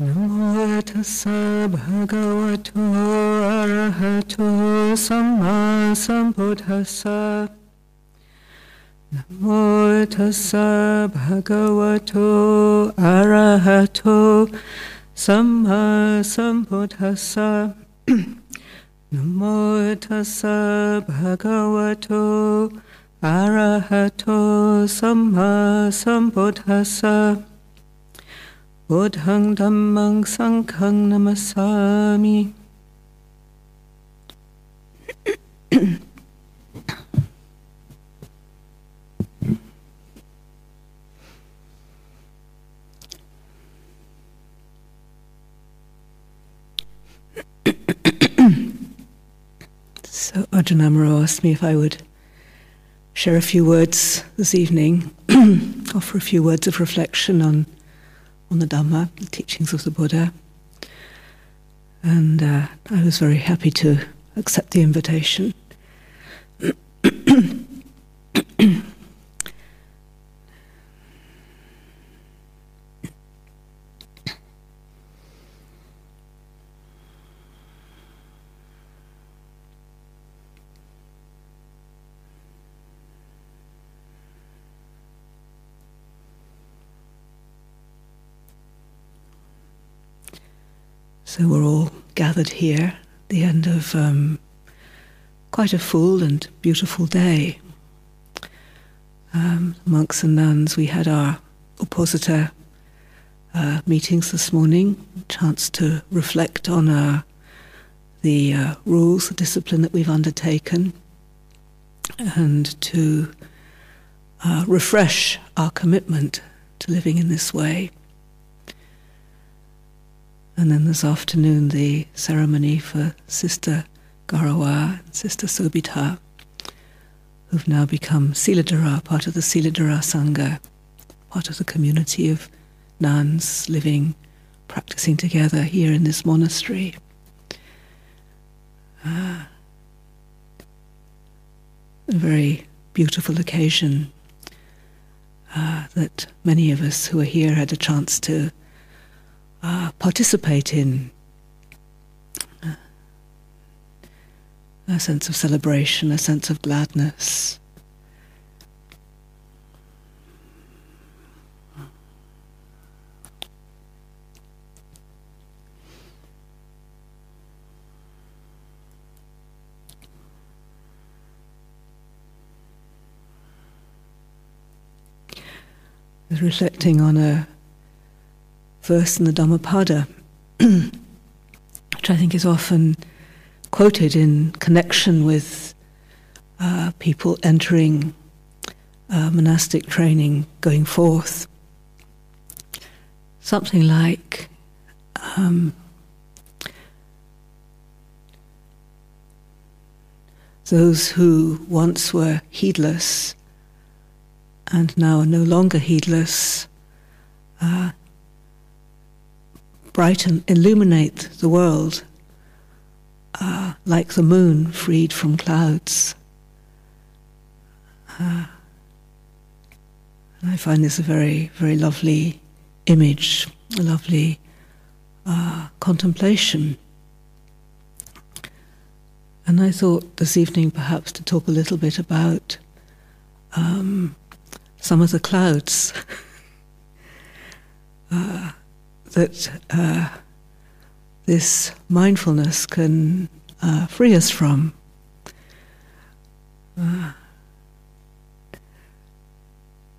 Namo tassa bhagavato arahato samma sambuddhassa. Namo tassa bhagavato arahato samma sambuddhassa. Namo tassa bhagavato arahato samma sambuddhassa. Buddhang Dhammang Sanghang Namasami. so Ajahn asked me if I would share a few words this evening, offer a few words of reflection on on the Dhamma, the teachings of the Buddha. And uh, I was very happy to accept the invitation. So we're all gathered here at the end of um, quite a full and beautiful day. Um, monks and nuns, we had our Uposatha uh, meetings this morning, chance to reflect on our, the uh, rules, the discipline that we've undertaken, and to uh, refresh our commitment to living in this way. And then this afternoon, the ceremony for Sister Garawa and Sister Sobita, who've now become Siladhara, part of the Siladhara Sangha, part of the community of nuns living, practicing together here in this monastery. Ah, a very beautiful occasion uh, that many of us who are here had a chance to uh, participate in uh, a sense of celebration, a sense of gladness. reflecting on a verse in the Dhammapada, which I think is often quoted in connection with uh, people entering uh, monastic training, going forth. Something like, um, those who once were heedless and now are no longer heedless uh, brighten, illuminate the world uh, like the moon freed from clouds. Uh, and I find this a very, very lovely image, a lovely uh, contemplation. And I thought this evening perhaps to talk a little bit about um, some of the clouds. uh, that uh, this mindfulness can uh, free us from. Uh,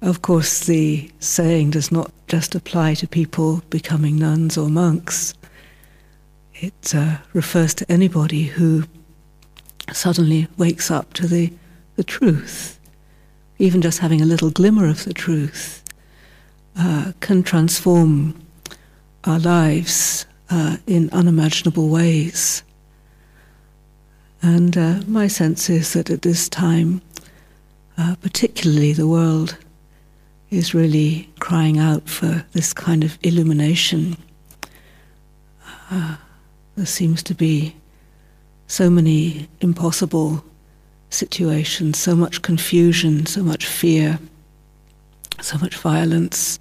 of course, the saying does not just apply to people becoming nuns or monks. It uh, refers to anybody who suddenly wakes up to the, the truth. Even just having a little glimmer of the truth uh, can transform our lives uh, in unimaginable ways. And uh, my sense is that at this time, uh, particularly the world is really crying out for this kind of illumination. Uh, there seems to be so many impossible situations, so much confusion, so much fear, so much violence.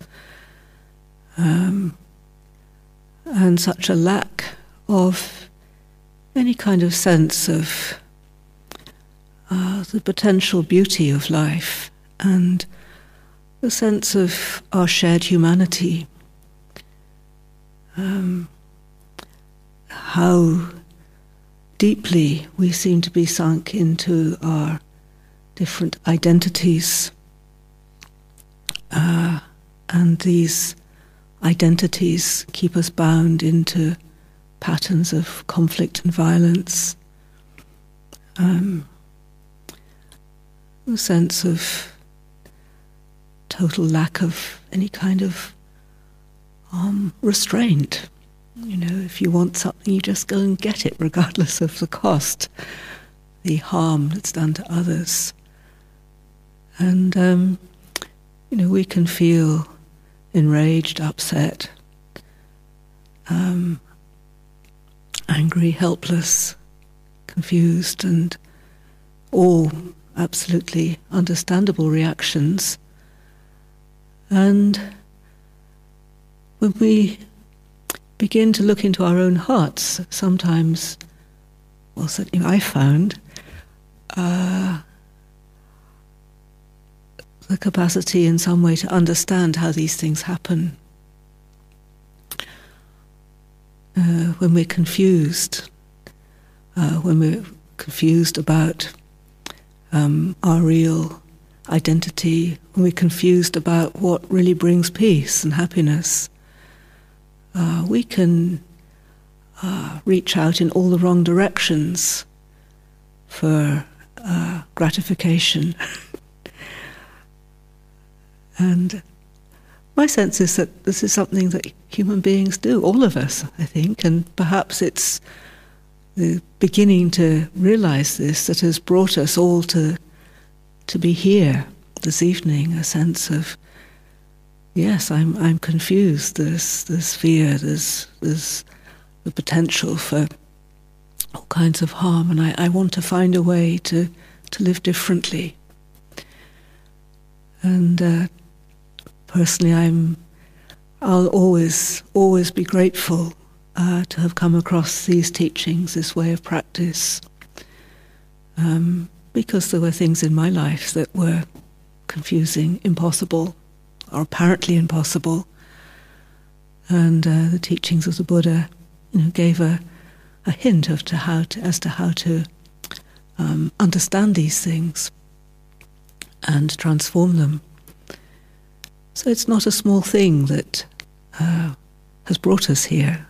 Um, and such a lack of any kind of sense of uh, the potential beauty of life and the sense of our shared humanity. Um, how deeply we seem to be sunk into our different identities. Uh, and these identities keep us bound into patterns of conflict and violence. Um, a sense of total lack of any kind of um, restraint. You know, if you want something, you just go and get it, regardless of the cost, the harm that's done to others. And, um, you know, we can feel enraged, upset, um, angry, helpless, confused, and all absolutely understandable reactions. And when we begin to look into our own hearts, sometimes, well, certainly I found, uh, the capacity in some way to understand how these things happen. Uh, when we're confused, uh, when we're confused about um, our real identity, when we're confused about what really brings peace and happiness, uh, we can uh, reach out in all the wrong directions for uh, gratification. and my sense is that this is something that human beings do, all of us, I think, and perhaps it's the beginning to realize this that has brought us all to to be here this evening, a sense of yes, I'm I'm confused. There's there's fear. There's there's the potential for all kinds of harm, and I, I want to find a way to to live differently. And uh, personally, I'm I'll always always be grateful uh, to have come across these teachings, this way of practice, um, because there were things in my life that were confusing, impossible, or apparently impossible. And uh, the teachings of the Buddha, you know, gave a, a hint of to how to, as to how to um, understand these things and transform them. So it's not a small thing that uh, has brought us here,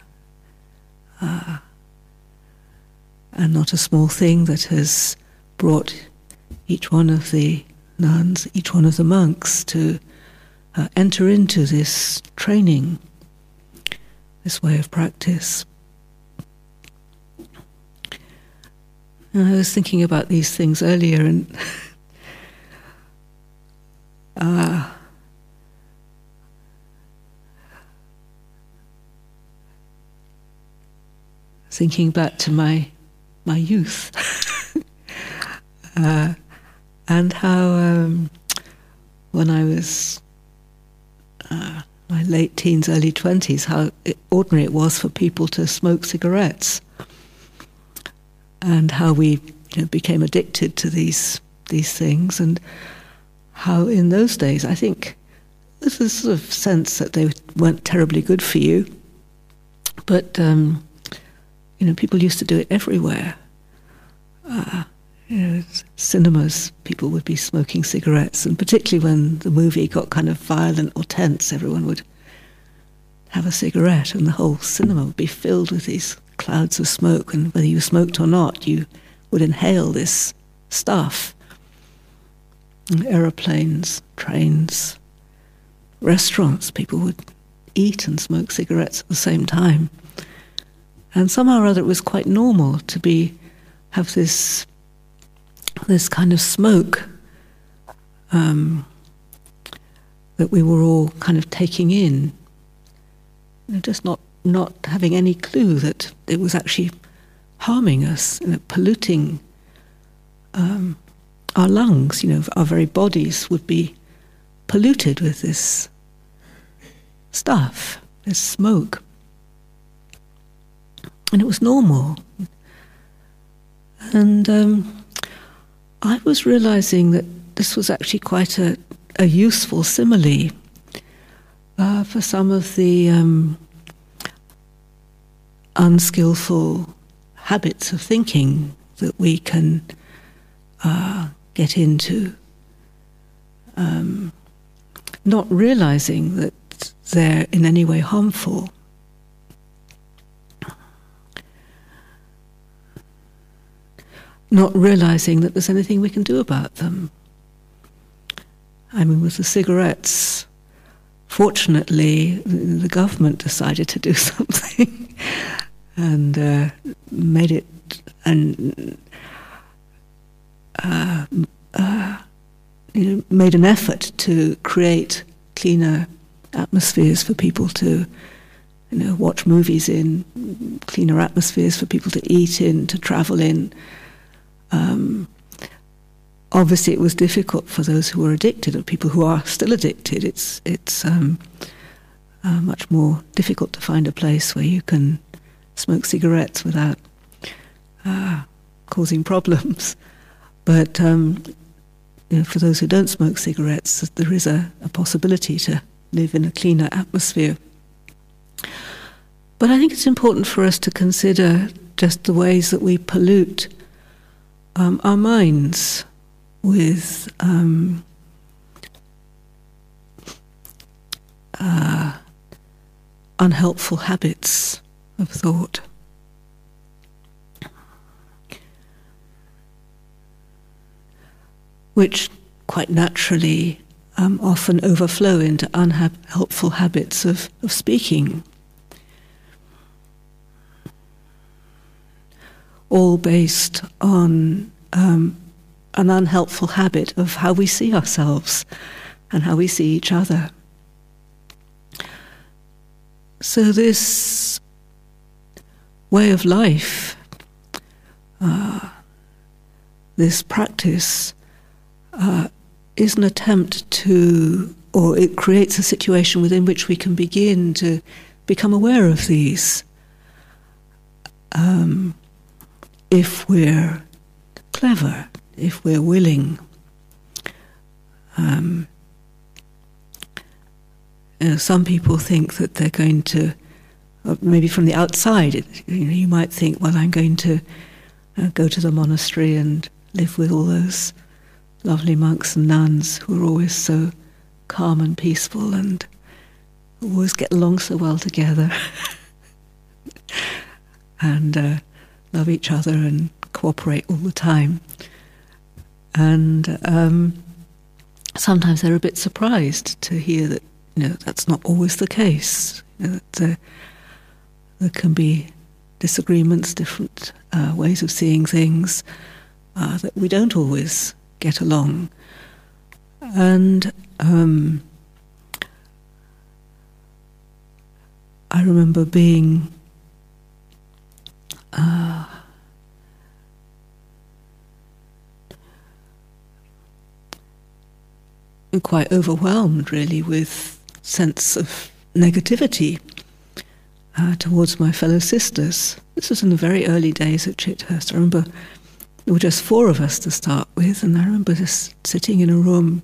uh, and not a small thing that has brought each one of the nuns, each one of the monks to uh, enter into this training, this way of practice. And I was thinking about these things earlier and uh, thinking back to my my youth. Uh, and how um, when I was uh, my late teens, early 20s, how ordinary it was for people to smoke cigarettes, and how we you know, became addicted to these these things, and how in those days, I think there's a sort of sense that they weren't terribly good for you, but um, you know, people used to do it everywhere. Uh, you know, cinemas, people would be smoking cigarettes, and particularly when the movie got kind of violent or tense, everyone would have a cigarette, and the whole cinema would be filled with these clouds of smoke. And whether you smoked or not, you would inhale this stuff. And aeroplanes, trains, restaurants, people would eat and smoke cigarettes at the same time. And somehow or other, it was quite normal to be have this this kind of smoke um, that we were all kind of taking in, you know, just not not having any clue that it was actually harming us, you know, polluting um, our lungs. You know, our very bodies would be polluted with this stuff, this smoke. And it was normal. And um, I was realizing that this was actually quite a, a useful simile uh, for some of the um, unskillful habits of thinking that we can uh, get into, um, not realizing that they're in any way harmful. Not realizing that there's anything we can do about them. I mean, with the cigarettes, fortunately, the government decided to do something and uh, made it and uh, uh, you know, made an effort to create cleaner atmospheres for people to you know watch movies in, cleaner atmospheres for people to eat in, to travel in. Um, obviously, it was difficult for those who were addicted or people who are still addicted. It's it's um, uh, much more difficult to find a place where you can smoke cigarettes without uh, causing problems. But um, you know, for those who don't smoke cigarettes, there is a, a possibility to live in a cleaner atmosphere. But I think it's important for us to consider just the ways that we pollute um, our minds with um, uh, unhelpful habits of thought. Which quite naturally um, often overflow into unhelpful habits of, of speaking. All based on um, an unhelpful habit of how we see ourselves and how we see each other. So, this way of life, uh, this practice, uh, is an attempt to, or it creates a situation within which we can begin to become aware of these. Um, if we're clever, if we're willing. Um, you know, some people think that they're going to uh, maybe from the outside, you, know, you might think, well, I'm going to uh, go to the monastery and live with all those lovely monks and nuns who are always so calm and peaceful and always get along so well together and uh, love each other and cooperate all the time. And um, sometimes they're a bit surprised to hear that you know that's not always the case. You know, that, uh, there can be disagreements, different uh, ways of seeing things, uh, that we don't always get along. And um, I remember being quite overwhelmed, really, with sense of negativity uh, towards my fellow sisters. This was in the very early days at Chithurst. I remember there were just four of us to start with, and I remember just sitting in a room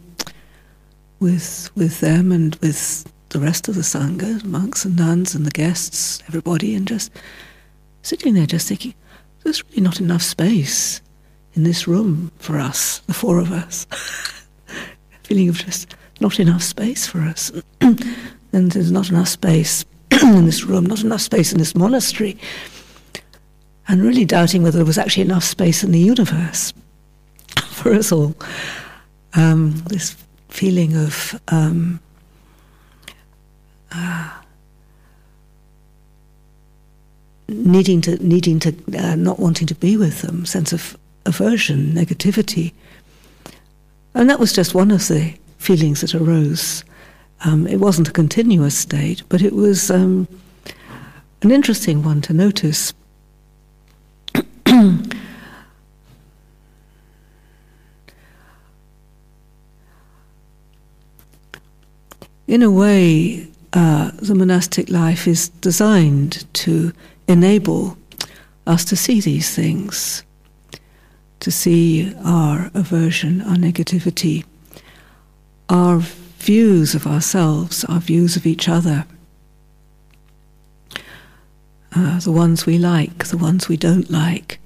with with them and with the rest of the sangha, monks and nuns and the guests, everybody, and just sitting there, just thinking, there's really not enough space in this room for us, the four of us. Feeling of just not enough space for us, and there's not enough space in this room, not enough space in this monastery, and really doubting whether there was actually enough space in the universe for us all. Um, this feeling of um, uh, needing to, needing to, uh, not wanting to be with them, sense of aversion, negativity, and that was just one of the feelings that arose um, it wasn't a continuous state, but it was um, an interesting one to notice. In a way, uh, the monastic life is designed to enable us to see these things, to see our aversion, our negativity, our views of ourselves, our views of each other, uh, the ones we like, the ones we don't like,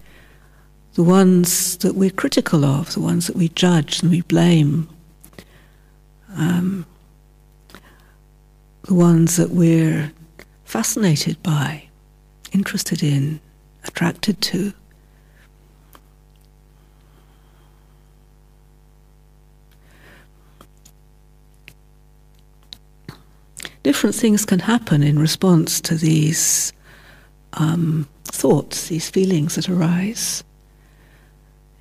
the ones that we're critical of, the ones that we judge and we blame, um, the ones that we're fascinated by, interested in, attracted to. Different things can happen in response to these um, thoughts, these feelings that arise.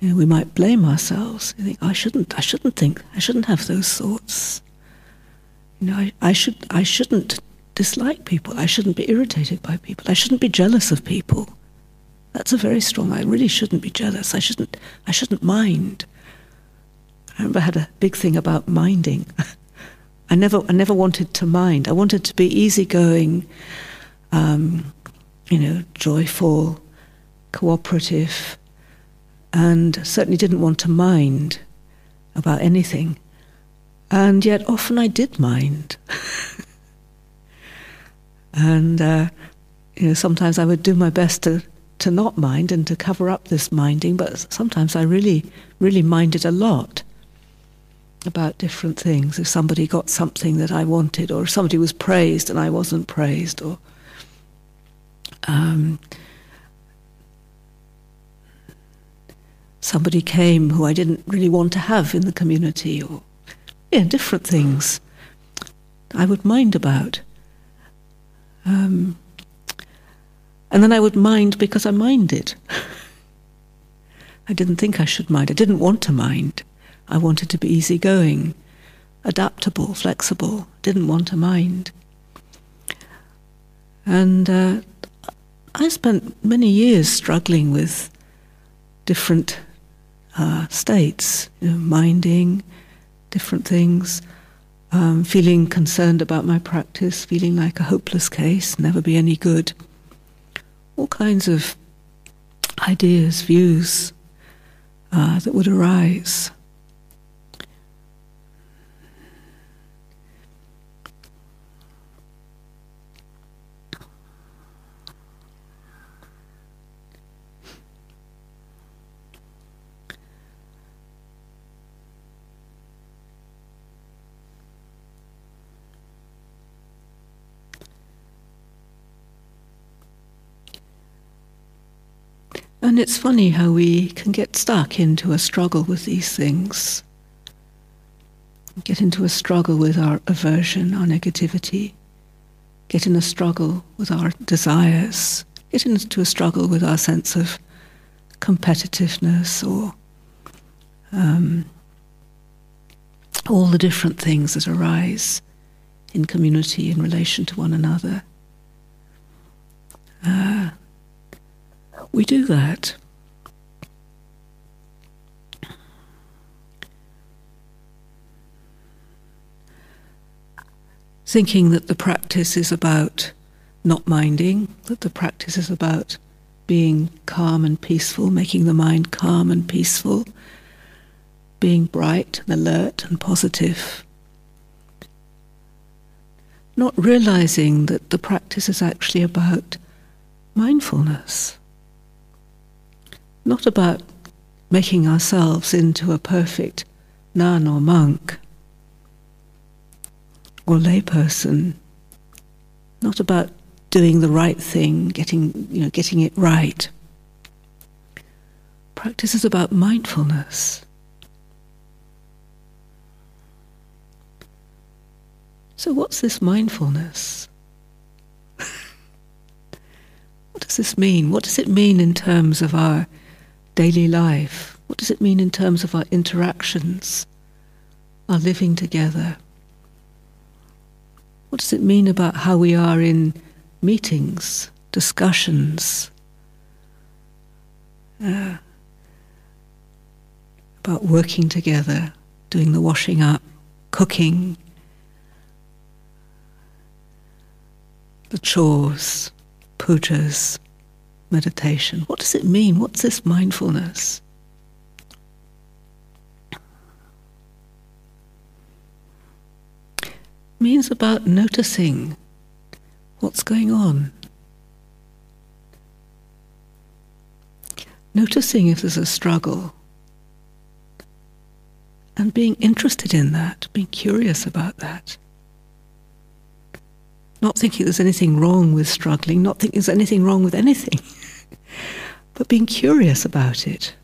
You know, we might blame ourselves. Think, I shouldn't, I shouldn't think, I shouldn't have those thoughts. You know, I, I should, I shouldn't dislike people. I shouldn't be irritated by people. I shouldn't be jealous of people. That's a very strong. I really shouldn't be jealous. I shouldn't. I shouldn't mind. I remember I had a big thing about minding. I never, I never wanted to mind. I wanted to be easygoing, um, you know, joyful, cooperative, and certainly didn't want to mind about anything. And yet often I did mind. and uh, you know, sometimes I would do my best to, to not mind and to cover up this minding, but sometimes I really, really minded a lot about different things. If somebody got something that I wanted, or if somebody was praised and I wasn't praised, or um, somebody came who I didn't really want to have in the community, or yeah, different things I would mind about. Um, and then I would mind because I minded. I didn't think I should mind. I didn't want to mind. I wanted to be easygoing, adaptable, flexible. Didn't want to mind. And uh, I spent many years struggling with different uh, states, you know, minding, different things, um, feeling concerned about my practice, feeling like a hopeless case, never be any good. All kinds of ideas, views uh, that would arise. And it's funny how we can get stuck into a struggle with these things, get into a struggle with our aversion, our negativity, get in a struggle with our desires, get into a struggle with our sense of competitiveness or um, all the different things that arise in community in relation to one another. Uh, we do that. Thinking that the practice is about not minding, that the practice is about being calm and peaceful, making the mind calm and peaceful, being bright and alert and positive. Not realizing that the practice is actually about mindfulness not about making ourselves into a perfect nun or monk or layperson, not about doing the right thing, getting, you know, getting it right. Practice is about mindfulness. So, what's this mindfulness? what does this mean? What does it mean in terms of our daily life? What does it mean in terms of our interactions, our living together? What does it mean about how we are in meetings, discussions, uh, about working together, doing the washing up, cooking, the chores, pujas, meditation. What does it mean? What's this mindfulness? It means about noticing what's going on. Noticing if there's a struggle and being interested in that, being curious about that. Not thinking there's anything wrong with struggling, not thinking there's anything wrong with anything, but being curious about it.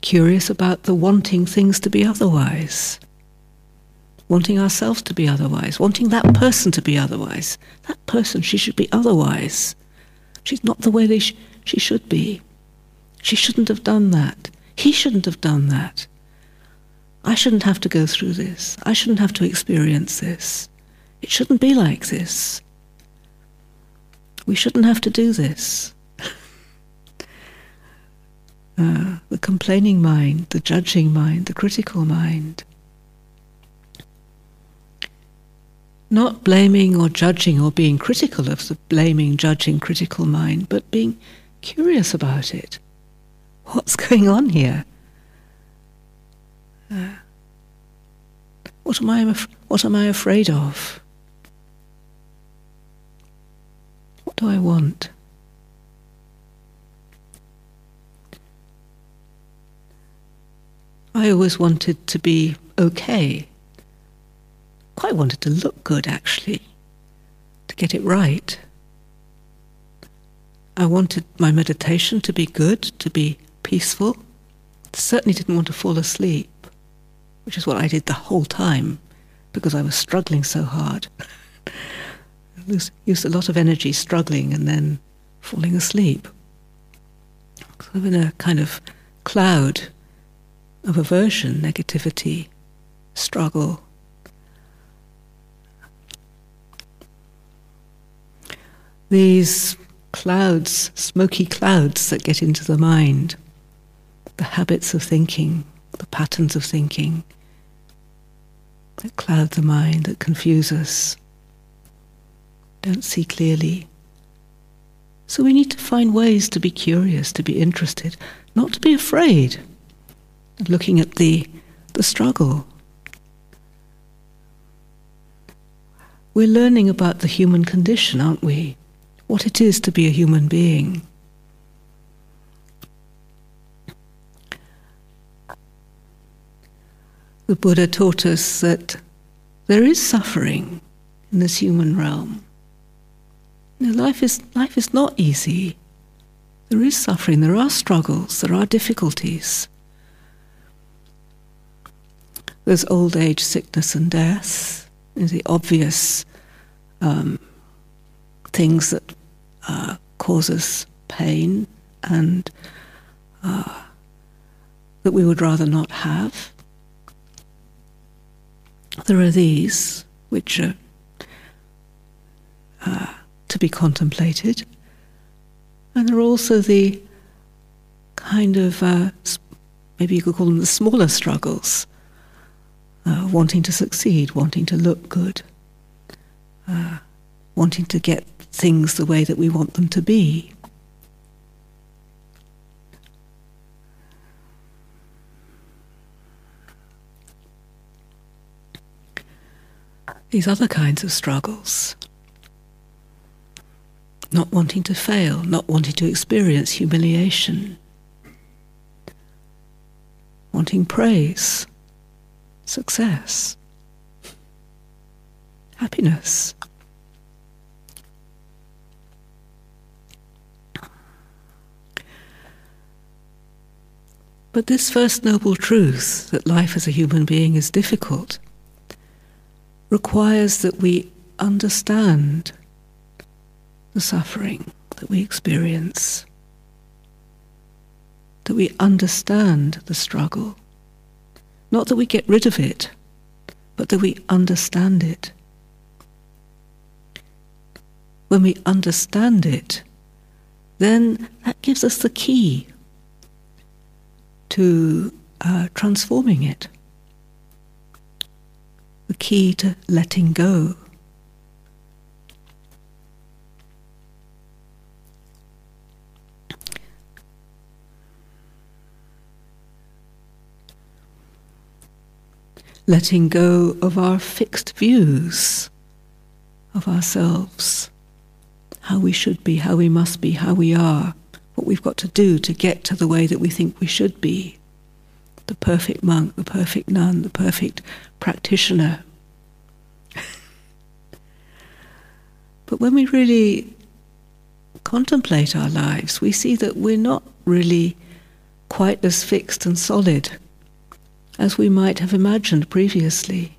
Curious about the wanting things to be otherwise, wanting ourselves to be otherwise, wanting that person to be otherwise. That person, she should be otherwise. She's not the way sh- she should be. She shouldn't have done that. He shouldn't have done that. I shouldn't have to go through this. I shouldn't have to experience this. It shouldn't be like this. We shouldn't have to do this. uh, the complaining mind, the judging mind, the critical mind. Not blaming or judging or being critical of the blaming, judging, critical mind, but being curious about it. What's going on here? Uh, what am I? What am I afraid of? What do I want? I always wanted to be okay. Quite wanted to look good, actually, to get it right. I wanted my meditation to be good, to be peaceful. Certainly didn't want to fall asleep which is what I did the whole time because I was struggling so hard. I used a lot of energy struggling and then falling asleep. So in a kind of cloud of aversion, negativity, struggle. These clouds, smoky clouds that get into the mind, the habits of thinking, the patterns of thinking, that cloud the mind, that confuse us, don't see clearly. So we need to find ways to be curious, to be interested, not to be afraid of looking at the, the struggle. We're learning about the human condition, aren't we? What it is to be a human being. the Buddha taught us that there is suffering in this human realm. You know, life is life is not easy. There is suffering. There are struggles. There are difficulties. There's old age, sickness, and death. There's the obvious um, things that uh, cause us pain and uh, that we would rather not have. There are these which are uh, to be contemplated, and there are also the kind of uh, maybe you could call them the smaller struggles, uh, wanting to succeed, wanting to look good, uh, wanting to get things the way that we want them to be. these other kinds of struggles. Not wanting to fail, not wanting to experience humiliation, wanting praise, success, happiness. But this first noble truth that life as a human being is difficult requires that we understand the suffering that we experience, that we understand the struggle. Not that we get rid of it, but that we understand it. When we understand it, then that gives us the key to uh, transforming it the key to letting go letting go of our fixed views of ourselves, how we should be, how we must be, how we are, what we've got to do to get to the way that we think we should be. The perfect monk, the perfect nun, the perfect practitioner. but when we really contemplate our lives, we see that we're not really quite as fixed and solid as we might have imagined previously.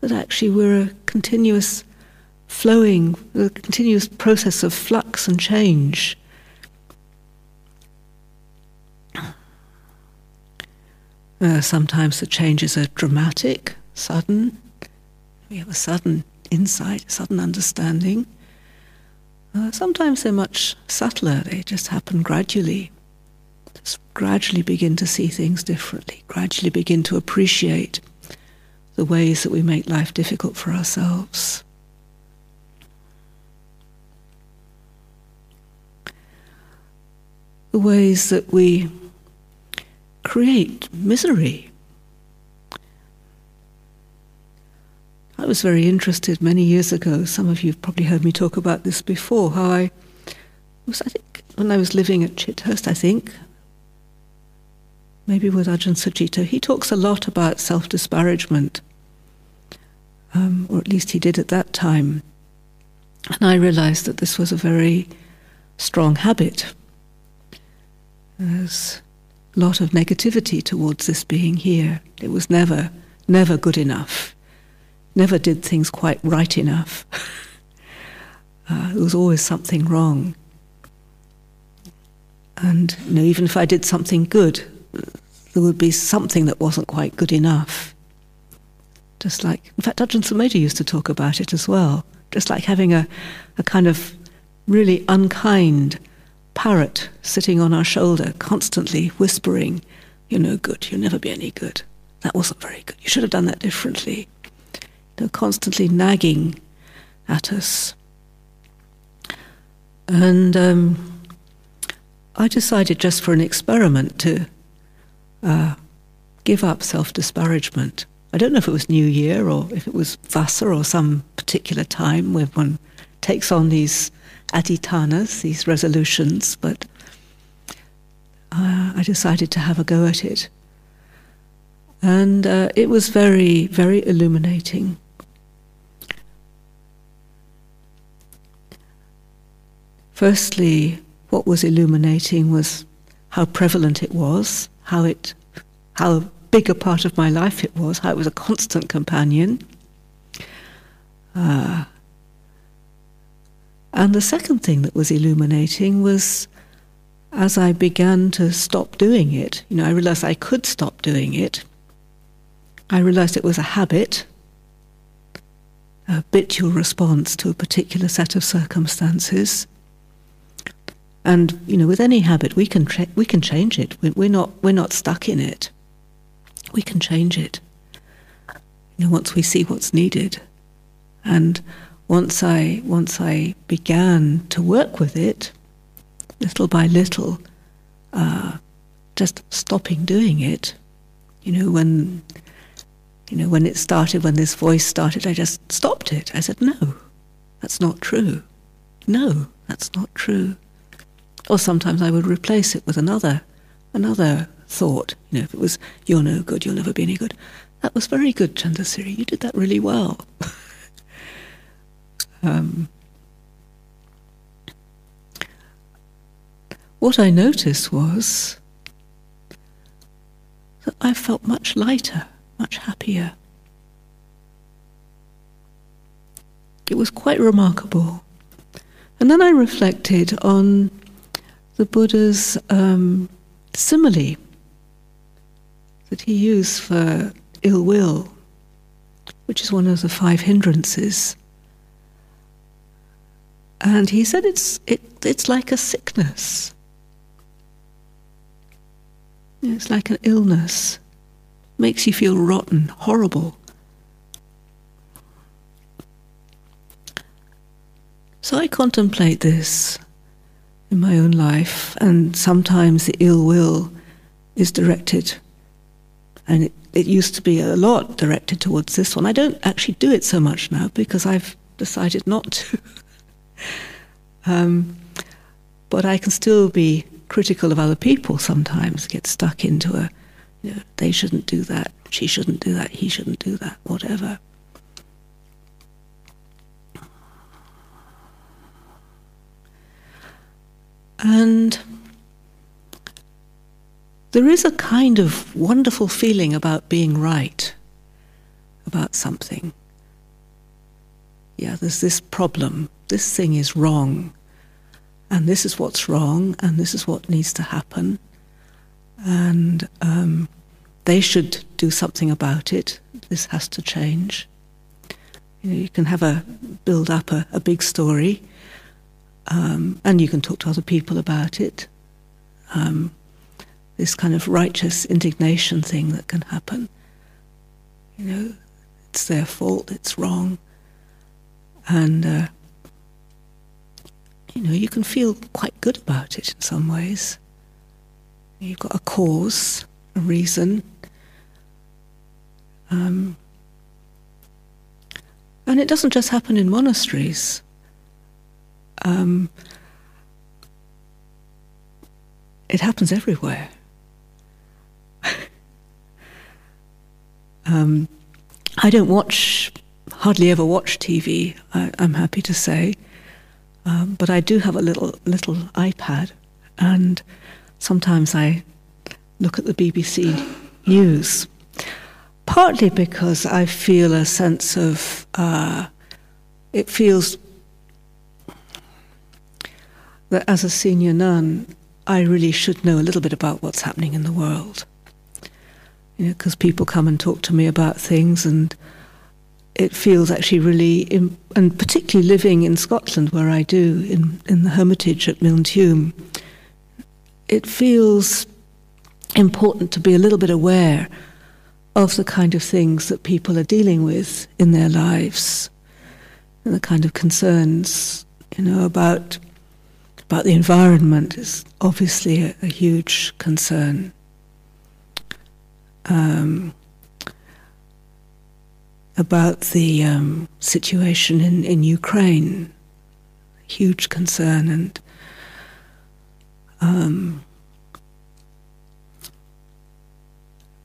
That actually we're a continuous flowing, a continuous process of flux and change. Uh, sometimes the changes are dramatic, sudden. We have a sudden insight, sudden understanding. Uh, sometimes they're much subtler, they just happen gradually gradually begin to see things differently, gradually begin to appreciate the ways that we make life difficult for ourselves. The ways that we create misery. I was very interested many years ago, some of you have probably heard me talk about this before, how I was, I think, when I was living at Chithurst, I think, maybe with Ajahn Sucitto, he talks a lot about self disparagement, um, or at least he did at that time. And I realized that this was a very strong habit. There's a lot of negativity towards this being here. It was never, never good enough, never did things quite right enough. uh, there was always something wrong. And you know, even if I did something good, there would be something that wasn't quite good enough. Just like, in fact, Ajahn Sumedho used to talk about it as well. Just like having a, a kind of really unkind parrot sitting on our shoulder, constantly whispering, You're no good, you'll never be any good. That wasn't very good. You should have done that differently. They're constantly nagging at us. And um, I decided just for an experiment to uh, give up self disparagement. I don't know if it was New Year or if it was Vassa or some particular time when one takes on these adhitthanas, these resolutions, but uh, I decided to have a go at it. And uh, it was very, very illuminating. Firstly, what was illuminating was how prevalent it was how it, how big a part of my life it was, how it was a constant companion. Uh, and the second thing that was illuminating was as I began to stop doing it, you know, I realized I could stop doing it. I realized it was a habit, a habitual response to a particular set of circumstances. And you know, with any habit, we can tra- we can change it. We're not we're not stuck in it. We can change it. You know, once we see what's needed, and once I once I began to work with it, little by little, uh, just stopping doing it. You know, when you know when it started, when this voice started, I just stopped it. I said, "No, that's not true. No, that's not true." Or sometimes I would replace it with another, another thought. You know, if it was, you're no good, you'll never be any good. That was very good, Chandasiri. You did that really well. um, what I noticed was that I felt much lighter, much happier. It was quite remarkable. And then I reflected on the Buddha's um, simile that he used for ill will, which is one of the five hindrances. And he said it's, it, it's like a sickness. It's like an illness. Makes you feel rotten, horrible. So I contemplate this in my own life, and sometimes the ill will is directed And it, it used to be a lot directed towards this one. I don't actually do it so much now because I've decided not to. um, but I can still be critical of other people sometimes, get stuck into a, you know, they shouldn't do that, she shouldn't do that, he shouldn't do that, whatever. And there is a kind of wonderful feeling about being right about something. Yeah, there's this problem. This thing is wrong. And this is what's wrong, and this is what needs to happen. And um, they should do something about it. This has to change. You know, you can have a build up a, a big story, um, and you can talk to other people about it. Um, this kind of righteous indignation thing that can happen. You know, it's their fault, it's wrong. And, uh, you know, you can feel quite good about it in some ways. You've got a cause, a reason. Um, and it doesn't just happen in monasteries. Um, it happens everywhere. um, I don't watch, hardly ever watch TV. I, am happy to say, um, but I do have a little little iPad, and sometimes I look at the BBC News. Partly because I feel a sense of uh, it feels that as a senior nun, I really should know a little bit about what's happening in the world. You know, because people come and talk to me about things, and it feels actually really, and particularly living in Scotland, where I do in in the Hermitage at Milntuim, it feels important to be a little bit aware of the kind of things that people are dealing with in their lives, and the kind of concerns, you know, about about the environment is obviously a, a huge concern. Um, about the um, situation in, in Ukraine, huge concern, and um,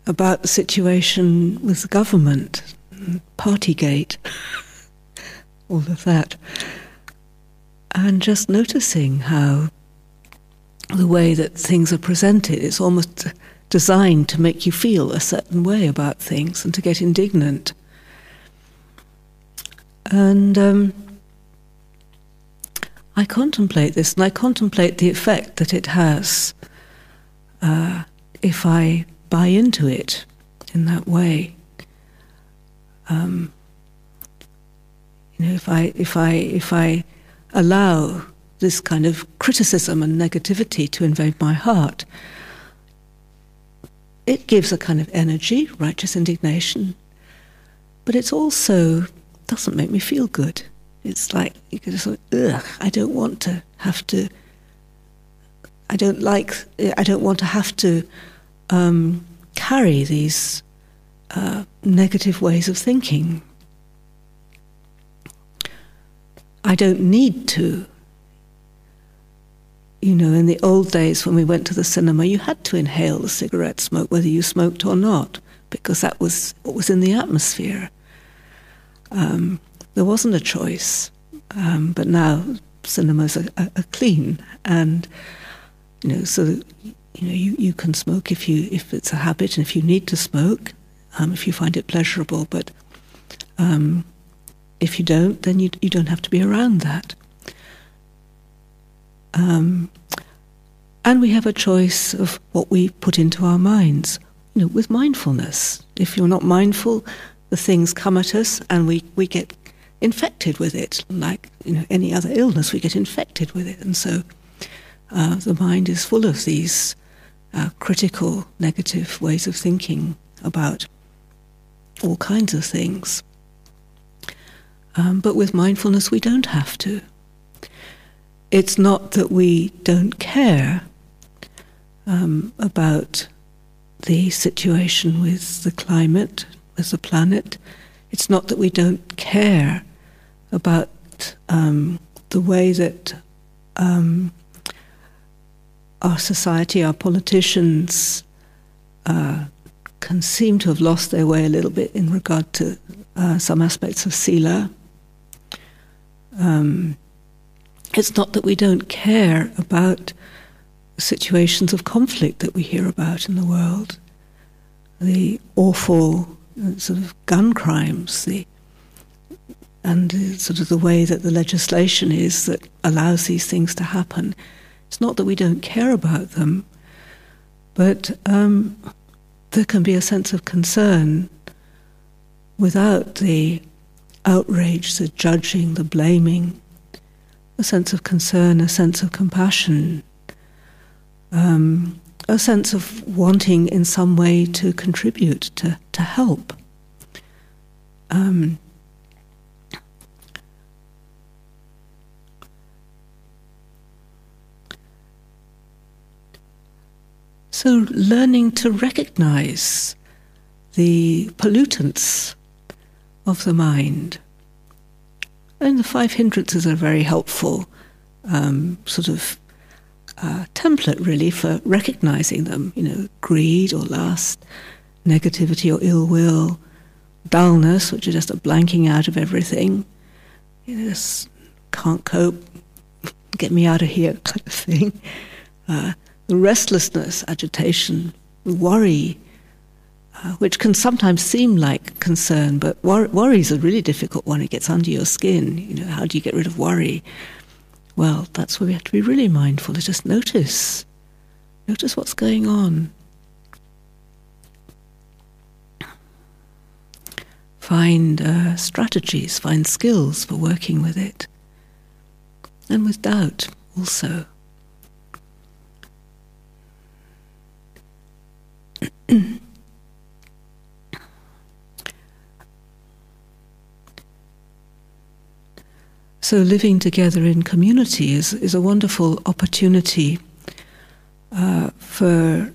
about the situation with the government, Partygate, all of that and just noticing how the way that things are presented is almost designed to make you feel a certain way about things and to get indignant. And um, I contemplate this and I contemplate the effect that it has uh, if I buy into it in that way. Um, you know, if I if I if I allow this kind of criticism and negativity to invade my heart, it gives a kind of energy, righteous indignation, but it also doesn't make me feel good. It's like you can just, ugh, I don't want to have to. I don't like. I don't want to have to um, carry these uh, negative ways of thinking. I don't need to. You know, in the old days when we went to the cinema, you had to inhale the cigarette smoke whether you smoked or not, because that was what was in the atmosphere. Um, there wasn't a choice. Um, but now cinemas are, are, are, clean, and you know, so you know, you, you can smoke if you if it's a habit, and if you need to smoke, um, if you find it pleasurable. But um, if you don't, then you, you don't have to be around that. Um, and we have a choice of what we put into our minds. You know, with mindfulness, if you're not mindful, the things come at us, and we, we get infected with it. Like you know, any other illness, we get infected with it, and so uh, the mind is full of these uh, critical, negative ways of thinking about all kinds of things. Um, but with mindfulness, we don't have to. It's not that we don't care um, about the situation with the climate, with the planet. It's not that we don't care about um, the way that um, our society, our politicians, uh, can seem to have lost their way a little bit in regard to uh, some aspects of Sila. Um, it's not that we don't care about situations of conflict that we hear about in the world, the awful uh, sort of gun crimes, the and sort of the way that the legislation is that allows these things to happen. It's not that we don't care about them, but um, there can be a sense of concern without the outrage, the judging, the blaming, a sense of concern, a sense of compassion, um, a sense of wanting in some way to contribute, to, to help. Um, So, learning to recognize the pollutants of the mind. And the five hindrances are a very helpful um, sort of uh, template, really, for recognizing them. You know, greed or lust, negativity or ill will, dullness, which is just a blanking out of everything. You know, just can't cope, get me out of here kind of thing. Uh, the restlessness, agitation, worry, uh, which can sometimes seem like concern, but wor- worry is a really difficult one. It gets under your skin. You know, how do you get rid of worry? Well, that's where we have to be really mindful. To just notice, notice what's going on. Find uh, strategies, find skills for working with it, and with doubt also. so living together in community is, is a wonderful opportunity uh, for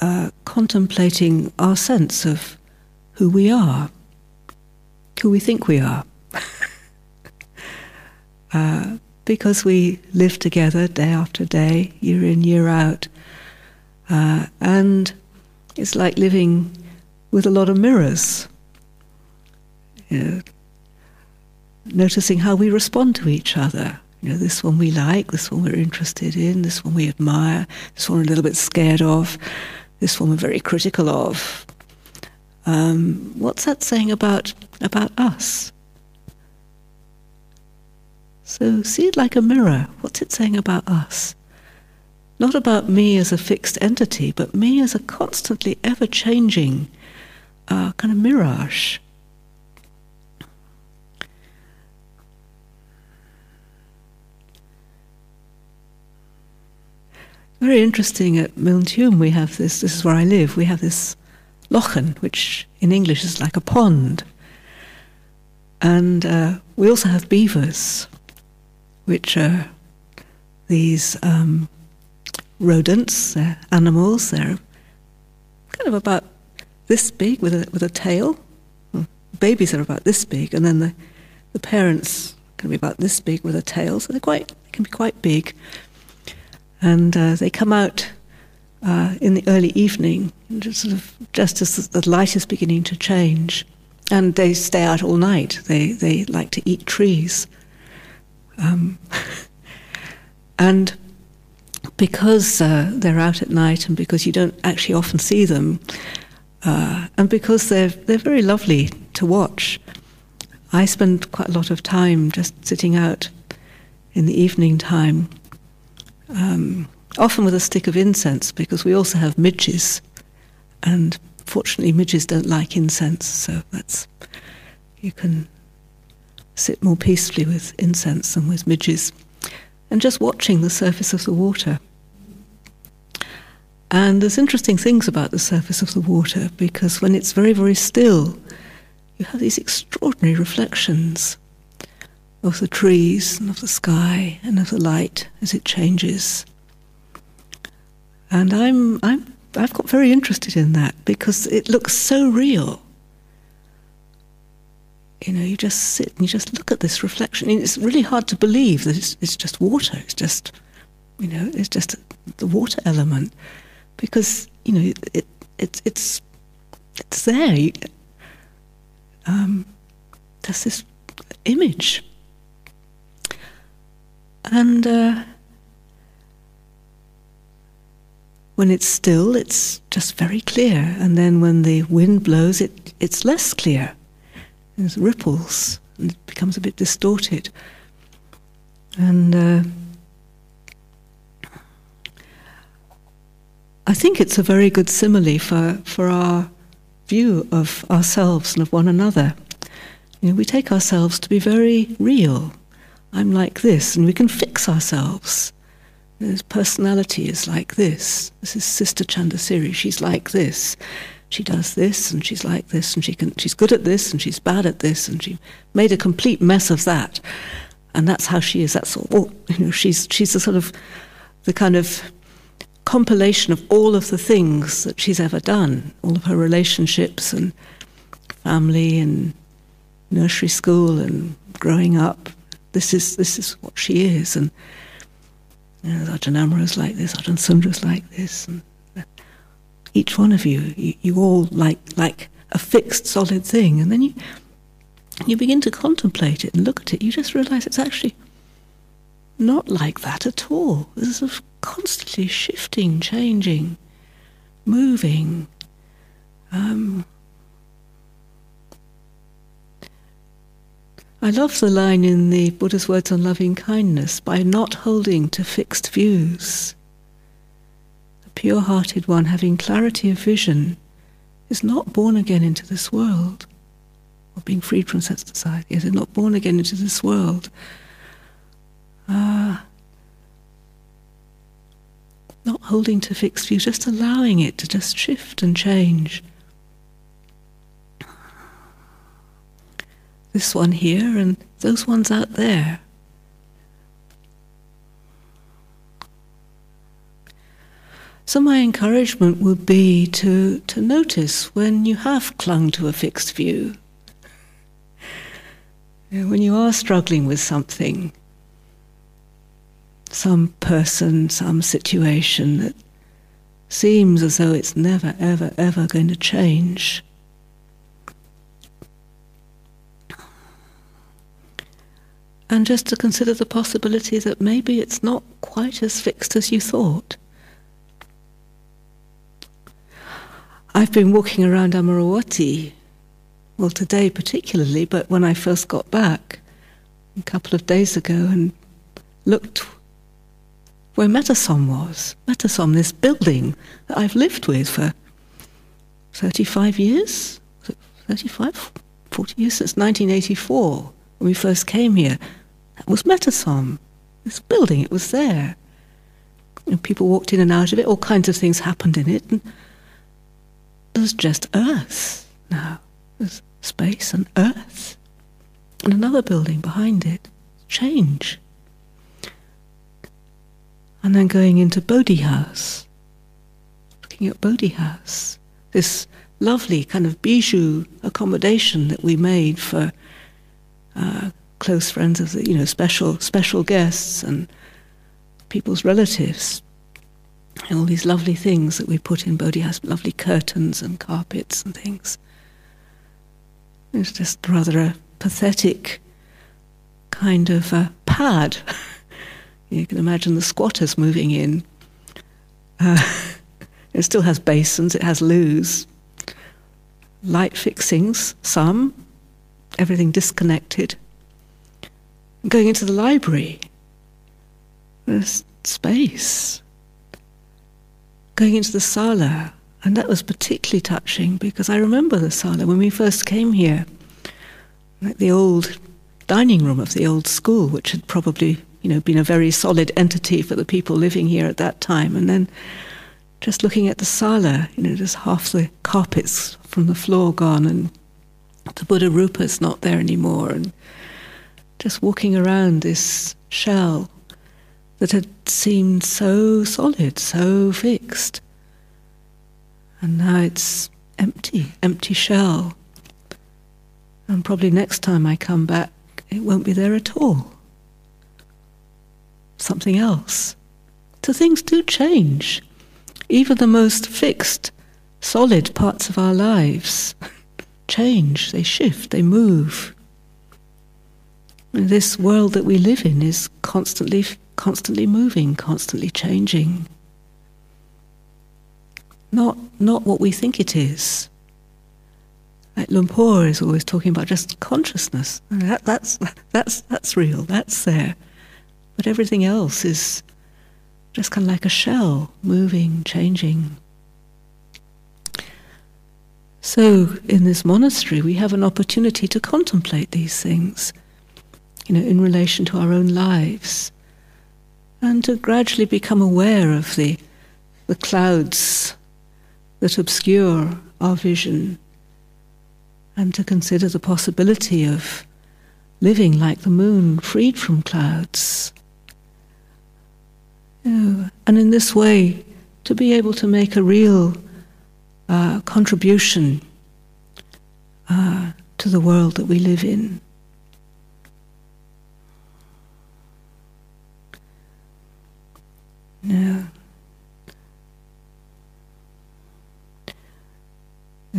uh, contemplating our sense of who we are, who we think we are. uh, because we live together day after day, year in, year out. Uh, and it's like living with a lot of mirrors. You know, noticing how we respond to each other. You know, this one we like, this one we're interested in, this one we admire, this one we're a little bit scared of, this one we're very critical of. Um, what's that saying about about us? So see it like a mirror. What's it saying about us? Not about me as a fixed entity, but me as a constantly ever changing uh, kind of mirage. Very interesting at Milne we have this, this is where I live, we have this lochan, which in English is like a pond. And uh, we also have beavers, which are these um, rodents, they're animals, they're kind of about this big with a, with a tail. Babies are about this big, and then the, the parents can be about this big with a tail, so they're quite, they can be quite big. And uh, they come out uh, in the early evening, just, sort of, just as the light is beginning to change. And they stay out all night. They, they like to eat trees. Um, and because uh, they're out at night and because you don't actually often see them, uh, and because they're, they're very lovely to watch, I spend quite a lot of time just sitting out in the evening time, um, often with a stick of incense, because we also have midges, and fortunately, midges don't like incense, so that's you can sit more peacefully with incense than with midges. And just watching the surface of the water. And there's interesting things about the surface of the water because when it's very, very still, you have these extraordinary reflections of the trees and of the sky and of the light as it changes. And I'm, I'm I've got very interested in that because it looks so real. You know, you just sit and you just look at this reflection. And it's really hard to believe that it's, it's just water. It's just, you know, it's just the water element because you know it, it it's it's there. Um, there's this image, and. Uh, When it's still, it's just very clear, and then when the wind blows, it, it's less clear. There's ripples, and it becomes a bit distorted. And uh, I think it's a very good simile for, for our view of ourselves and of one another. You know, we take ourselves to be very real. I'm like this, and we can fix ourselves. His personality is like this. This is Sister Candasiri. She's like this. She does this, and she's like this, and she can. She's good at this, and she's bad at this, and she made a complete mess of that. And that's how she is. That's all. You know, she's she's the sort of the kind of compilation of all of the things that she's ever done, all of her relationships and family and nursery school and growing up. This is this is what she is, and you know, Ajahn Amaro's like this, Ajahn Sundara's like this. And each one of you, you, you all like like a fixed, solid thing. And then you you begin to contemplate it and look at it, you just realize it's actually not like that at all. This is constantly shifting, changing, moving. Um, I love the line in the Buddha's words on loving kindness by not holding to fixed views. The pure hearted one, having clarity of vision, is not born again into this world, or being freed from sense society, is not born again into this world. Uh, not holding to fixed views, just allowing it to just shift and change. This one here and those ones out there. So, my encouragement would be to, to notice when you have clung to a fixed view, when you are struggling with something, some person, some situation that seems as though it's never, ever, ever going to change. And just to consider the possibility that maybe it's not quite as fixed as you thought. I've been walking around Amaravati, well, today particularly, but when I first got back a couple of days ago and looked where Metasom was. Metasom, this building that I've lived with for 35 years? 35? 40 years since 1984 when we first came here. Was Metasom. This building, it was there. And people walked in and out of it, all kinds of things happened in it. And there's just earth now. There's space and earth. And another building behind it. Change. And then going into Bodhi House. Looking at Bodhi House. This lovely kind of bijou accommodation that we made for uh, close friends of the, you know, special special guests and people's relatives. And all these lovely things that we put in Bodhi has lovely curtains and carpets and things. It's just rather a pathetic kind of a pad. you can imagine the squatters moving in. Uh, it still has basins, it has loos, light fixings, some, everything disconnected going into the library. There's space. Going into the sala, and that was particularly touching because I remember the sala when we first came here, like the old dining room of the old school, which had probably you know been a very solid entity for the people living here at that time, and then just looking at the sala, you know, just half the carpets from the floor gone, and the Buddha Rupa's not there anymore, and just walking around this shell that had seemed so solid, so fixed. And now it's empty, empty shell. And probably next time I come back, it won't be there at all. Something else. So things do change. Even the most fixed, solid parts of our lives change, they shift, they move. This world that we live in is constantly, constantly moving, constantly changing. Not, not what we think it is. Like Luang Por is always talking about just consciousness. That, that's, that's, that's real, that's there. But everything else is just kind of like a shell, moving, changing. So, in this monastery, we have an opportunity to contemplate these things, you know, in relation to our own lives, and to gradually become aware of the, the clouds that obscure our vision, and to consider the possibility of living like the moon, freed from clouds. You know, and in this way, to be able to make a real uh, contribution uh, to the world that we live in. Now,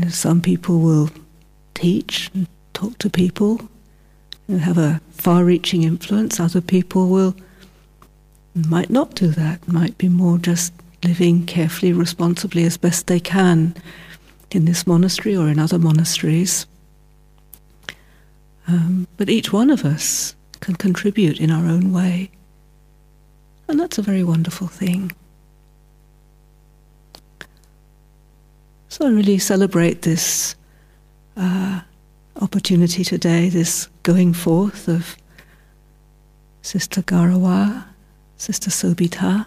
some people will teach and talk to people and have a far-reaching influence. Other people will might not do that. Might be more just living carefully, responsibly as best they can in this monastery or in other monasteries. Um, but each one of us can contribute in our own way. And that's a very wonderful thing. So I really celebrate this uh, opportunity today, this going forth of Sister Garawa, Sister Sobita,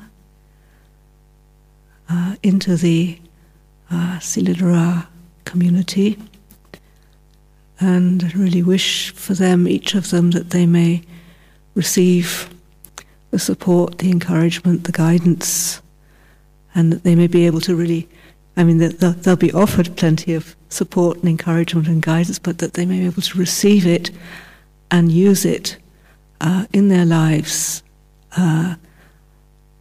uh, into the uh, Siladhara community and really wish for them, each of them, that they may receive the support, the encouragement, the guidance, and that they may be able to really, I mean, they'll, they'll be offered plenty of support and encouragement and guidance, but that they may be able to receive it and use it uh, in their lives uh,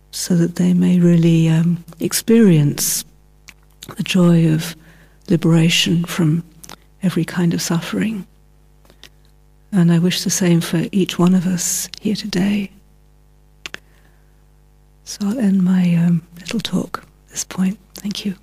so that they may really um, experience the joy of liberation from every kind of suffering. And I wish the same for each one of us here today. So I'll end my um, little talk at this point. Thank you.